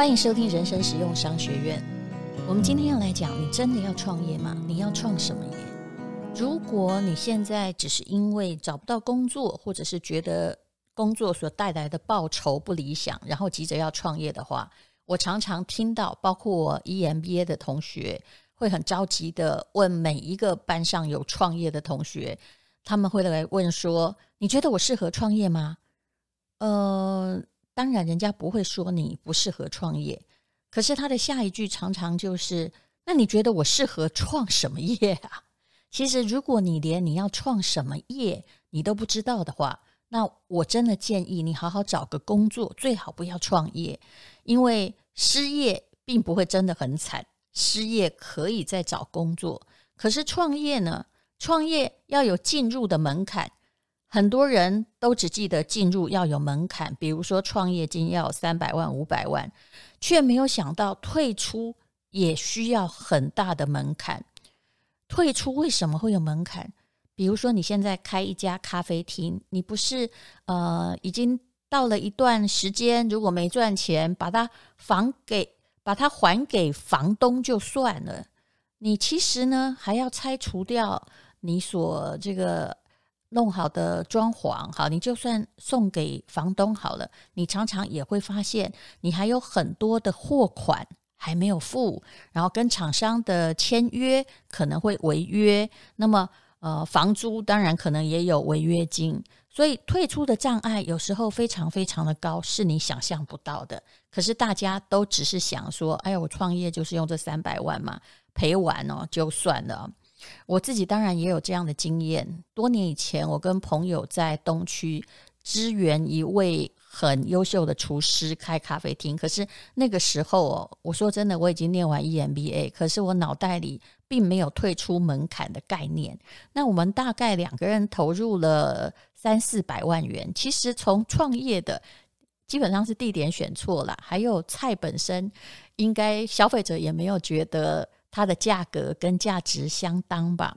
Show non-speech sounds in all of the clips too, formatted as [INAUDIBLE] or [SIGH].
欢迎收听人生实用商学院。我们今天要来讲，你真的要创业吗？你要创什么业？如果你现在只是因为找不到工作，或者是觉得工作所带来的报酬不理想，然后急着要创业的话，我常常听到，包括我 EMBA 的同学会很着急的问每一个班上有创业的同学，他们会来问说：“你觉得我适合创业吗？”呃，当然，人家不会说你不适合创业，可是他的下一句常常就是：“那你觉得我适合创什么业啊？” [LAUGHS] 其实，如果你连你要创什么业你都不知道的话，那我真的建议你好好找个工作，最好不要创业，因为失业并不会真的很惨，失业可以再找工作。可是创业呢？创业要有进入的门槛，很多人都只记得进入要有门槛，比如说创业金要三百万、五百万，却没有想到退出也需要很大的门槛。退出为什么会有门槛？比如说，你现在开一家咖啡厅，你不是呃已经到了一段时间，如果没赚钱，把它房给把它还给房东就算了。你其实呢还要拆除掉你所这个弄好的装潢，好，你就算送给房东好了，你常常也会发现你还有很多的货款。还没有付，然后跟厂商的签约可能会违约，那么呃，房租当然可能也有违约金，所以退出的障碍有时候非常非常的高，是你想象不到的。可是大家都只是想说，哎，我创业就是用这三百万嘛，赔完哦就算了。我自己当然也有这样的经验，多年以前我跟朋友在东区支援一位。很优秀的厨师开咖啡厅，可是那个时候哦，我说真的，我已经念完 EMBA，可是我脑袋里并没有退出门槛的概念。那我们大概两个人投入了三四百万元，其实从创业的基本上是地点选错了，还有菜本身，应该消费者也没有觉得它的价格跟价值相当吧。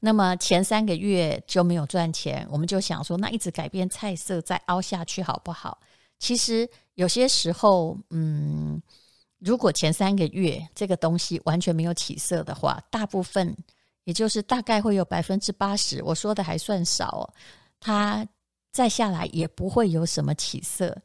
那么前三个月就没有赚钱，我们就想说，那一直改变菜色再凹下去好不好？其实有些时候，嗯，如果前三个月这个东西完全没有起色的话，大部分也就是大概会有百分之八十，我说的还算少哦，它再下来也不会有什么起色，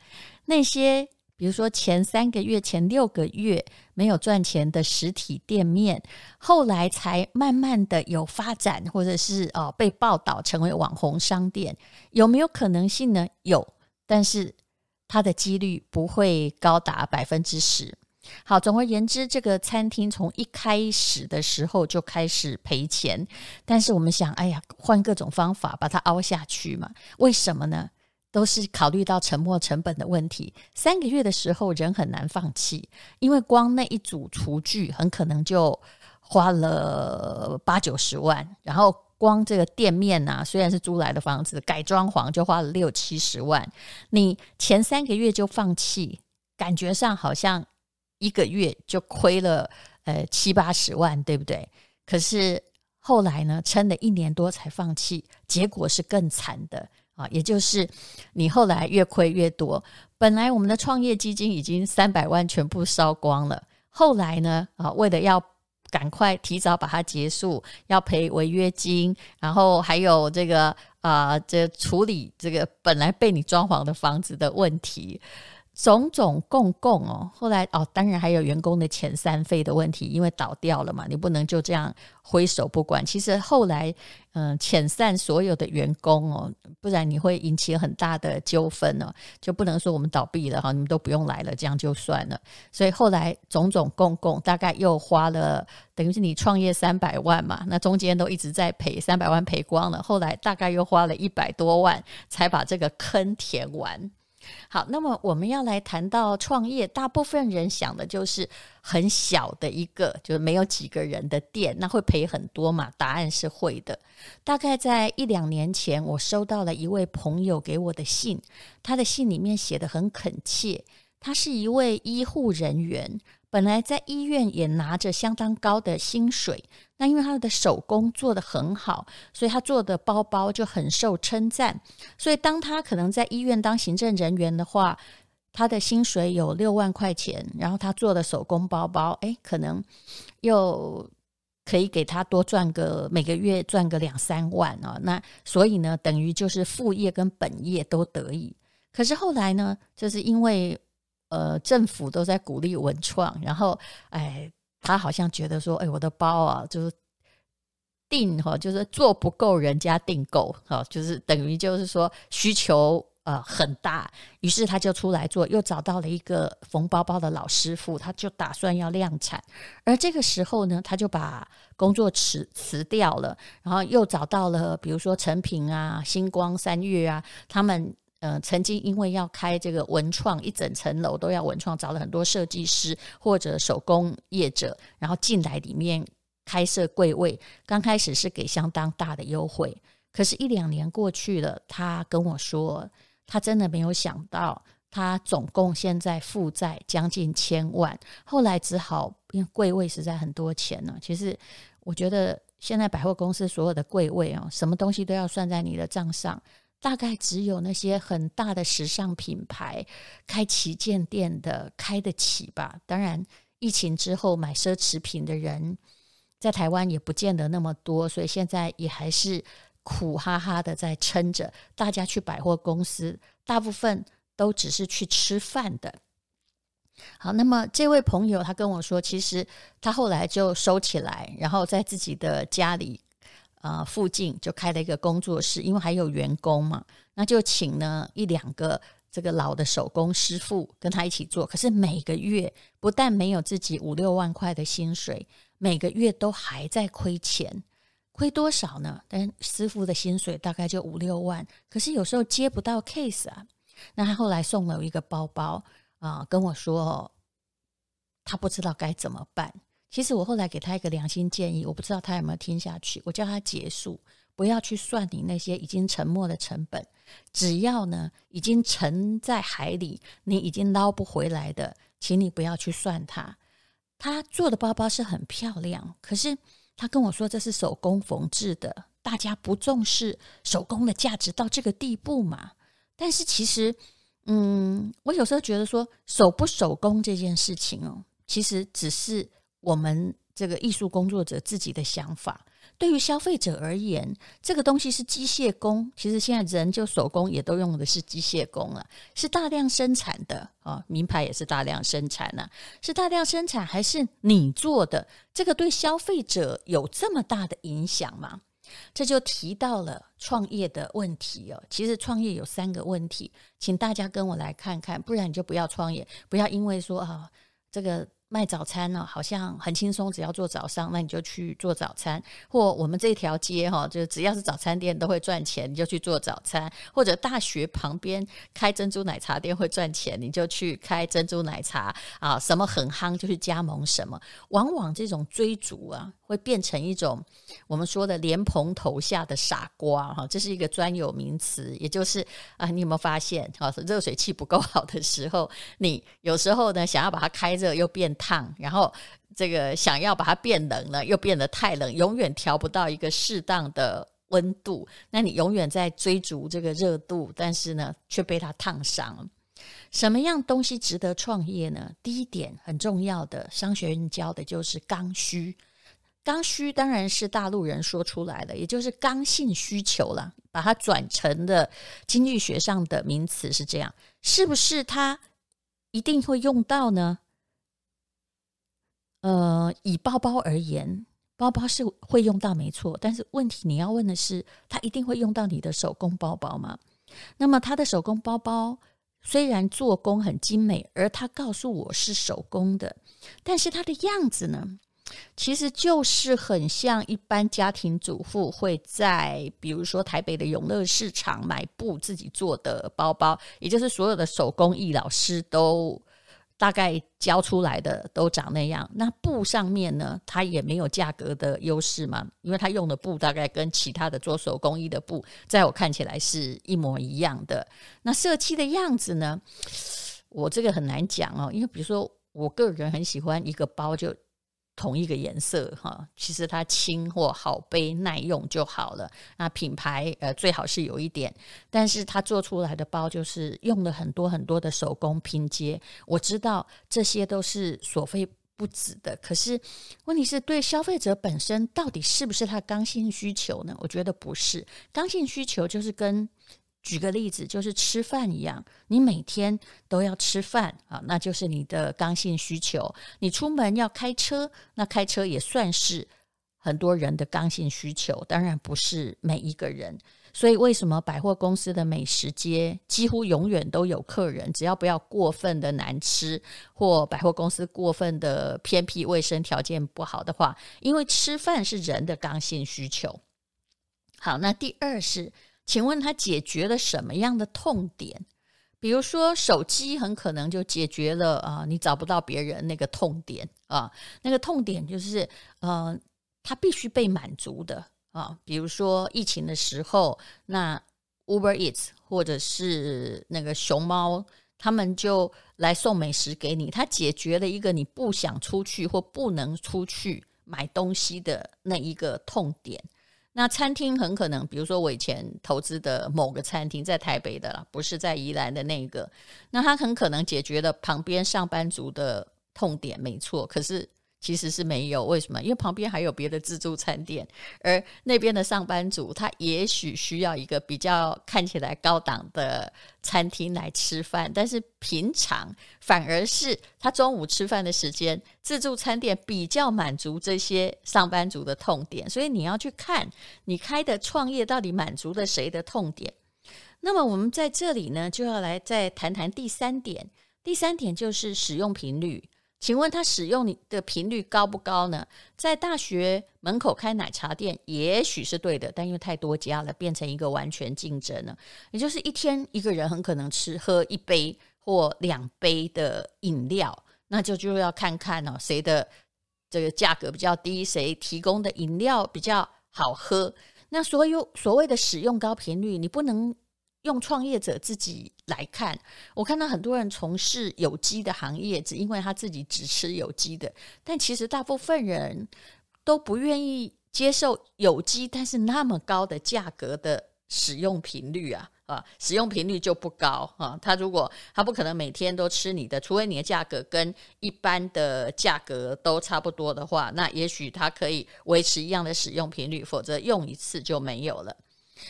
那些。比如说前三个月、前六个月没有赚钱的实体店面，后来才慢慢的有发展，或者是哦被报道成为网红商店，有没有可能性呢？有，但是它的几率不会高达百分之十。好，总而言之，这个餐厅从一开始的时候就开始赔钱，但是我们想，哎呀，换各种方法把它凹下去嘛？为什么呢？都是考虑到沉没成本的问题。三个月的时候，人很难放弃，因为光那一组厨具很可能就花了八九十万，然后光这个店面呐、虽然是租来的房子，改装潢就花了六七十万。你前三个月就放弃，感觉上好像一个月就亏了呃七八十万，对不对？可是后来呢，撑了一年多才放弃，结果是更惨的。啊，也就是你后来越亏越多。本来我们的创业基金已经三百万全部烧光了，后来呢，啊，为了要赶快提早把它结束，要赔违约金，然后还有这个啊，这处理这个本来被你装潢的房子的问题。种种共共哦，后来哦，当然还有员工的遣散费的问题，因为倒掉了嘛，你不能就这样挥手不管。其实后来，嗯、遣散所有的员工哦，不然你会引起很大的纠纷哦，就不能说我们倒闭了哈，你们都不用来了，这样就算了。所以后来种种共共，大概又花了，等于是你创业三百万嘛，那中间都一直在赔，三百万赔光了，后来大概又花了一百多万才把这个坑填完。好，那么我们要来谈到创业，大部分人想的就是很小的一个，就是没有几个人的店，那会赔很多嘛？答案是会的。大概在一两年前，我收到了一位朋友给我的信，他的信里面写的很恳切，他是一位医护人员。本来在医院也拿着相当高的薪水，那因为他的手工做得很好，所以他做的包包就很受称赞。所以当他可能在医院当行政人员的话，他的薪水有六万块钱，然后他做的手工包包，哎，可能又可以给他多赚个每个月赚个两三万啊。那所以呢，等于就是副业跟本业都得以。可是后来呢，就是因为呃政府都在鼓励文创，然后哎，他好像觉得说，哎，我的包啊，就是订哈，就是做不够，人家订购哈，就是等于就是说需求。呃，很大，于是他就出来做，又找到了一个缝包包的老师傅，他就打算要量产。而这个时候呢，他就把工作辞辞掉了，然后又找到了，比如说诚品啊、星光三月啊，他们呃曾经因为要开这个文创，一整层楼都要文创，找了很多设计师或者手工业者，然后进来里面开设柜位，刚开始是给相当大的优惠，可是，一两年过去了，他跟我说。他真的没有想到，他总共现在负债将近千万，后来只好因为柜位实在很多钱呢。其实我觉得现在百货公司所有的柜位啊，什么东西都要算在你的账上，大概只有那些很大的时尚品牌开旗舰店的开得起吧。当然，疫情之后买奢侈品的人在台湾也不见得那么多，所以现在也还是。苦哈哈的在撑着，大家去百货公司，大部分都只是去吃饭的。好，那么这位朋友他跟我说，其实他后来就收起来，然后在自己的家里、呃、附近就开了一个工作室，因为还有员工嘛，那就请呢一两个这个老的手工师傅跟他一起做。可是每个月不但没有自己五六万块的薪水，每个月都还在亏钱。亏多少呢？但师傅的薪水大概就五六万，可是有时候接不到 case 啊。那他后来送了一个包包啊，跟我说他不知道该怎么办。其实我后来给他一个良心建议，我不知道他有没有听下去。我叫他结束，不要去算你那些已经沉没的成本，只要呢已经沉在海里，你已经捞不回来的，请你不要去算它。他做的包包是很漂亮，可是。他跟我说这是手工缝制的，大家不重视手工的价值到这个地步嘛？但是其实，嗯，我有时候觉得说手不手工这件事情哦，其实只是我们这个艺术工作者自己的想法。对于消费者而言，这个东西是机械工。其实现在人就手工也都用的是机械工了，是大量生产的啊，名牌也是大量生产呢，是大量生产还是你做的？这个对消费者有这么大的影响吗？这就提到了创业的问题哦。其实创业有三个问题，请大家跟我来看看，不然你就不要创业，不要因为说啊这个。卖早餐呢，好像很轻松，只要做早上，那你就去做早餐。或我们这条街哈，就只要是早餐店都会赚钱，你就去做早餐。或者大学旁边开珍珠奶茶店会赚钱，你就去开珍珠奶茶啊。什么很夯就去加盟什么。往往这种追逐啊，会变成一种我们说的莲蓬头下的傻瓜哈。这是一个专有名词，也就是啊，你有没有发现啊？热水器不够好的时候，你有时候呢想要把它开热又变。烫，然后这个想要把它变冷了，又变得太冷，永远调不到一个适当的温度。那你永远在追逐这个热度，但是呢，却被它烫伤。什么样东西值得创业呢？第一点很重要的，商学院教的就是刚需。刚需当然是大陆人说出来的，也就是刚性需求了。把它转成的经济学上的名词是这样，是不是它一定会用到呢？呃，以包包而言，包包是会用到没错，但是问题你要问的是，他一定会用到你的手工包包吗？那么他的手工包包虽然做工很精美，而他告诉我是手工的，但是它的样子呢，其实就是很像一般家庭主妇会在比如说台北的永乐市场买布自己做的包包，也就是所有的手工艺老师都。大概教出来的都长那样，那布上面呢，它也没有价格的优势嘛，因为它用的布大概跟其他的做手工艺的布，在我看起来是一模一样的。那设计的样子呢，我这个很难讲哦，因为比如说我个人很喜欢一个包就同一个颜色哈，其实它轻或好背耐用就好了。那品牌呃最好是有一点，但是它做出来的包就是用了很多很多的手工拼接。我知道这些都是所费不止的，可是问题是对消费者本身到底是不是他刚性需求呢？我觉得不是，刚性需求就是跟。举个例子，就是吃饭一样，你每天都要吃饭啊，那就是你的刚性需求。你出门要开车，那开车也算是很多人的刚性需求，当然不是每一个人。所以为什么百货公司的美食街几乎永远都有客人？只要不要过分的难吃，或百货公司过分的偏僻、卫生条件不好的话，因为吃饭是人的刚性需求。好，那第二是。请问他解决了什么样的痛点？比如说手机很可能就解决了啊，你找不到别人那个痛点啊，那个痛点就是呃，他必须被满足的啊。比如说疫情的时候，那 Uber Eats 或者是那个熊猫，他们就来送美食给你，他解决了一个你不想出去或不能出去买东西的那一个痛点。那餐厅很可能，比如说我以前投资的某个餐厅在台北的啦，不是在宜兰的那个，那他很可能解决了旁边上班族的痛点，没错，可是。其实是没有，为什么？因为旁边还有别的自助餐店，而那边的上班族他也许需要一个比较看起来高档的餐厅来吃饭，但是平常反而是他中午吃饭的时间，自助餐店比较满足这些上班族的痛点，所以你要去看你开的创业到底满足了谁的痛点。那么我们在这里呢，就要来再谈谈第三点，第三点就是使用频率。请问他使用你的频率高不高呢？在大学门口开奶茶店，也许是对的，但因为太多家了，变成一个完全竞争了。也就是一天一个人很可能吃喝一杯或两杯的饮料，那就就要看看哦，谁的这个价格比较低，谁提供的饮料比较好喝。那所有所谓的使用高频率，你不能。用创业者自己来看，我看到很多人从事有机的行业，只因为他自己只吃有机的，但其实大部分人都不愿意接受有机，但是那么高的价格的使用频率啊啊，使用频率就不高啊。他如果他不可能每天都吃你的，除非你的价格跟一般的价格都差不多的话，那也许他可以维持一样的使用频率，否则用一次就没有了。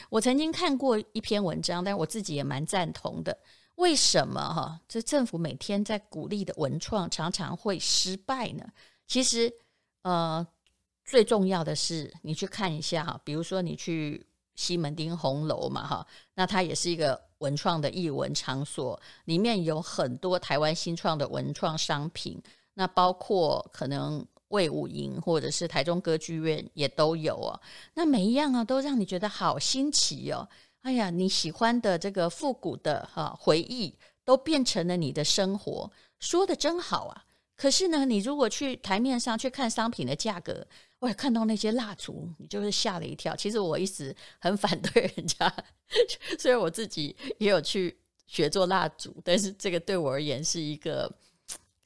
我曾经看过一篇文章，但我自己也蛮赞同的。为什么哈？这政府每天在鼓励的文创常常会失败呢？其实，呃，最重要的是你去看一下哈，比如说你去西门町红楼嘛哈，那它也是一个文创的艺文场所，里面有很多台湾新创的文创商品，那包括可能。魏武营或者是台中歌剧院也都有哦，那每一样啊都让你觉得好新奇哦。哎呀，你喜欢的这个复古的哈回忆都变成了你的生活，说得真好啊。可是呢，你如果去台面上去看商品的价格，我看到那些蜡烛，你就是吓了一跳。其实我一直很反对人家，[LAUGHS] 虽然我自己也有去学做蜡烛，但是这个对我而言是一个。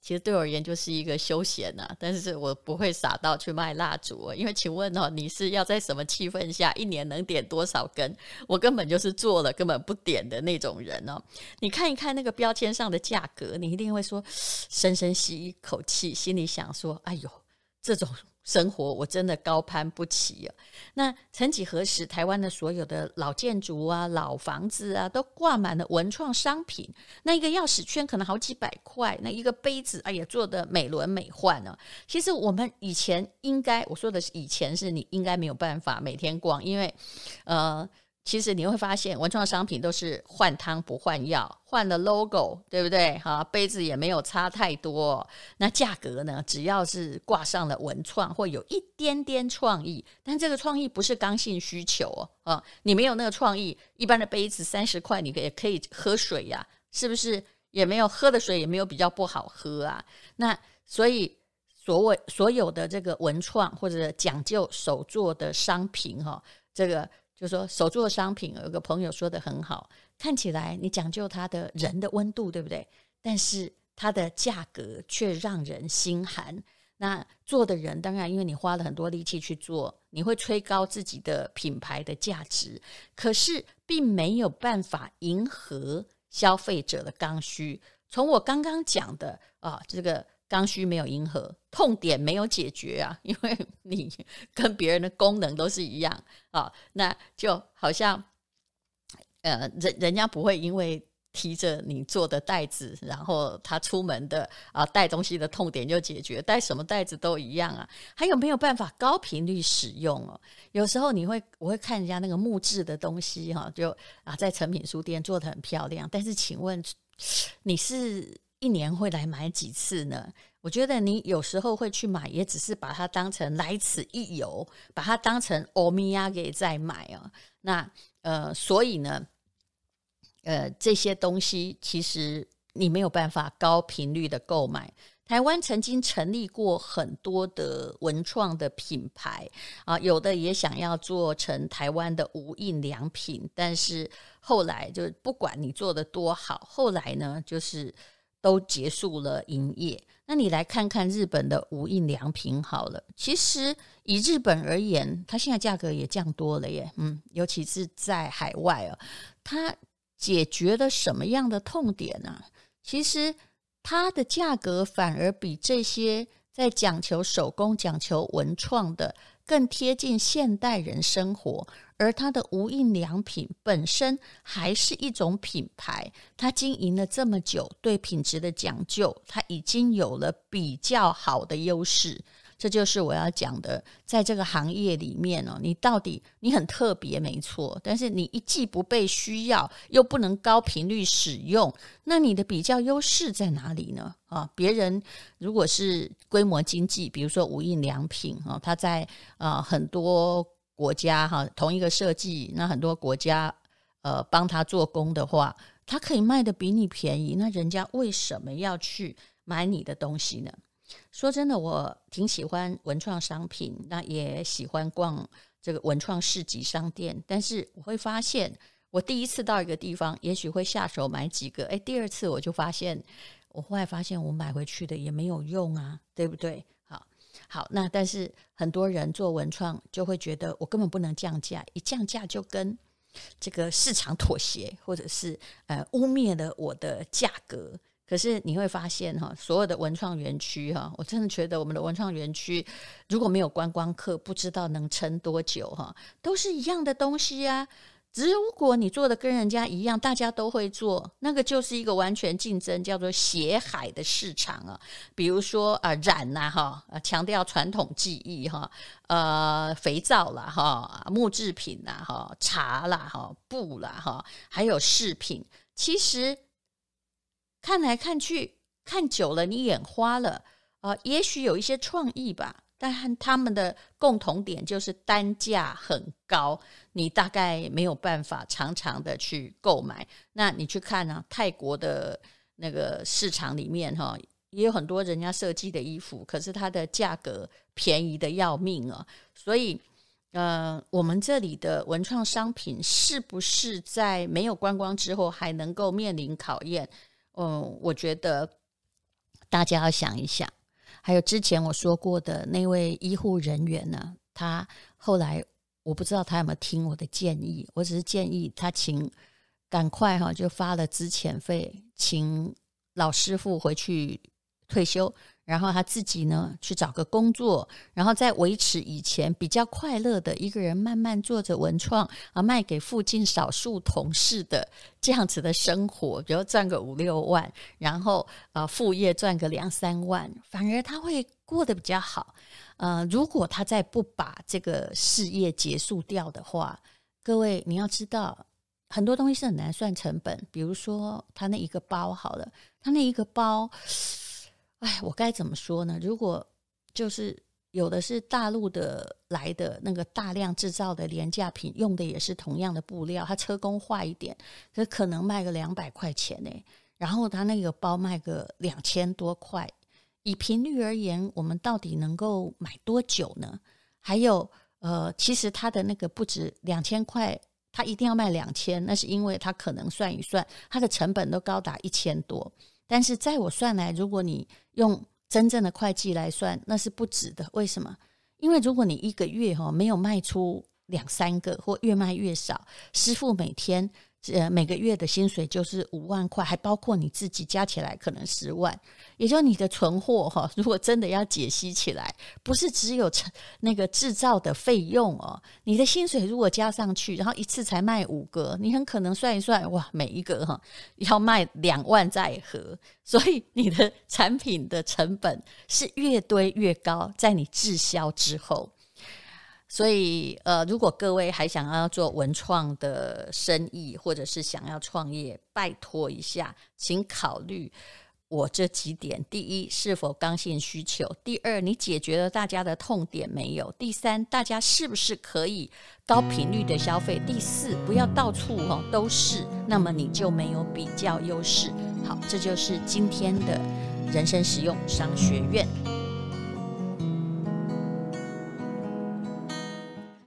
其实对我而言就是一个休闲呐、啊，但是我不会傻到去卖蜡烛，因为请问哦，你是要在什么气氛下一年能点多少根？我根本就是做了根本不点的那种人哦。你看一看那个标签上的价格，你一定会说，深深吸一口气，心里想说：哎呦，这种。生活我真的高攀不起啊！那曾几何时，台湾的所有的老建筑啊、老房子啊，都挂满了文创商品。那一个钥匙圈可能好几百块，那一个杯子，哎呀，做的美轮美奂呢。其实我们以前应该，我说的是以前，是你应该没有办法每天逛，因为，呃。其实你会发现，文创商品都是换汤不换药，换了 logo，对不对？哈，杯子也没有差太多。那价格呢？只要是挂上了文创，会有一点点创意，但这个创意不是刚性需求哦。啊，你没有那个创意，一般的杯子三十块，你也可以喝水呀，是不是？也没有喝的水也没有比较不好喝啊。那所以，所谓所有的这个文创或者讲究手作的商品，哈，这个。就说手作商品，有个朋友说的很好，看起来你讲究它的人的温度，对不对？但是它的价格却让人心寒。那做的人当然，因为你花了很多力气去做，你会吹高自己的品牌的价值，可是并没有办法迎合消费者的刚需。从我刚刚讲的啊，这个刚需没有迎合，痛点没有解决啊，因为 [LAUGHS] 你跟别人的功能都是一样啊，那就好像呃，人人家不会因为。提着你做的袋子，然后他出门的啊带东西的痛点就解决，带什么袋子都一样啊。还有没有办法高频率使用哦？有时候你会我会看人家那个木质的东西哈，就啊在诚品书店做得很漂亮。但是请问你是一年会来买几次呢？我觉得你有时候会去买，也只是把它当成来此一游，把它当成欧米亚给在买哦。那呃，所以呢？呃，这些东西其实你没有办法高频率的购买。台湾曾经成立过很多的文创的品牌啊，有的也想要做成台湾的无印良品，但是后来就不管你做的多好，后来呢就是都结束了营业。那你来看看日本的无印良品好了，其实以日本而言，它现在价格也降多了耶，嗯，尤其是在海外啊，它。解决了什么样的痛点呢？其实它的价格反而比这些在讲求手工、讲求文创的更贴近现代人生活，而它的无印良品本身还是一种品牌，它经营了这么久，对品质的讲究，它已经有了比较好的优势。这就是我要讲的，在这个行业里面哦，你到底你很特别没错，但是你一既不被需要，又不能高频率使用，那你的比较优势在哪里呢？啊，别人如果是规模经济，比如说无印良品啊，它在啊很多国家哈同一个设计，那很多国家呃帮他做工的话，他可以卖的比你便宜，那人家为什么要去买你的东西呢？说真的，我挺喜欢文创商品，那也喜欢逛这个文创市集商店。但是我会发现，我第一次到一个地方，也许会下手买几个，哎，第二次我就发现，我后来发现我买回去的也没有用啊，对不对？好，那但是很多人做文创就会觉得我根本不能降价，一降价就跟这个市场妥协，或者是呃污蔑了我的价格。可是你会发现哈，所有的文创园区哈，我真的觉得我们的文创园区如果没有观光客，不知道能撑多久哈。都是一样的东西啊，只如果你做的跟人家一样，大家都会做，那个就是一个完全竞争，叫做血海的市场啊。比如说啊，染呐哈，强调传统技艺哈，呃，肥皂啦哈，木制品呐哈，茶啦哈，布啦哈，还有饰品，其实。看来看去看久了，你眼花了啊、也许有一些创意吧，但他们的共同点就是单价很高，你大概没有办法常常的去购买。那你去看、啊？泰国的那个市场里面哈，也有很多人家设计的衣服，可是它的价格便宜的要命啊！所以，呃，我们这里的文创商品是不是在没有观光之后还能够面临考验？嗯，我觉得大家要想一想。还有之前我说过的那位医护人员呢，他后来我不知道他有没有听我的建议，我只是建议他请赶快哈就发了资遣费，请老师傅回去退休。然后他自己呢去找个工作，然后再维持以前比较快乐的一个人慢慢做着文创啊，卖给附近少数同事的这样子的生活，比如赚个五六万，然后啊副业赚个两三万，反而他会过得比较好。呃，如果他再不把这个事业结束掉的话，各位你要知道，很多东西是很难算成本。比如说他那一个包好了，他那一个包。哎，我该怎么说呢？如果就是有的是大陆的来的那个大量制造的廉价品，用的也是同样的布料，它车工坏一点，可可能卖个两百块钱呢。然后他那个包卖个两千多块，以频率而言，我们到底能够买多久呢？还有，呃，其实他的那个不止两千块，他一定要卖两千，那是因为他可能算一算，他的成本都高达一千多。但是在我算来，如果你用真正的会计来算，那是不止的。为什么？因为如果你一个月哈没有卖出两三个，或越卖越少，师傅每天。呃，每个月的薪水就是五万块，还包括你自己加起来可能十万，也就你的存货哈。[LAUGHS] 如果真的要解析起来，不是只有成那个制造的费用哦，你的薪水如果加上去，然后一次才卖五个，你很可能算一算，哇，每一个哈要卖两万再合，所以你的产品的成本是越堆越高，在你滞销之后。所以，呃，如果各位还想要做文创的生意，或者是想要创业，拜托一下，请考虑我这几点：第一，是否刚性需求；第二，你解决了大家的痛点没有；第三，大家是不是可以高频率的消费；第四，不要到处哦都是，那么你就没有比较优势。好，这就是今天的人生实用商学院。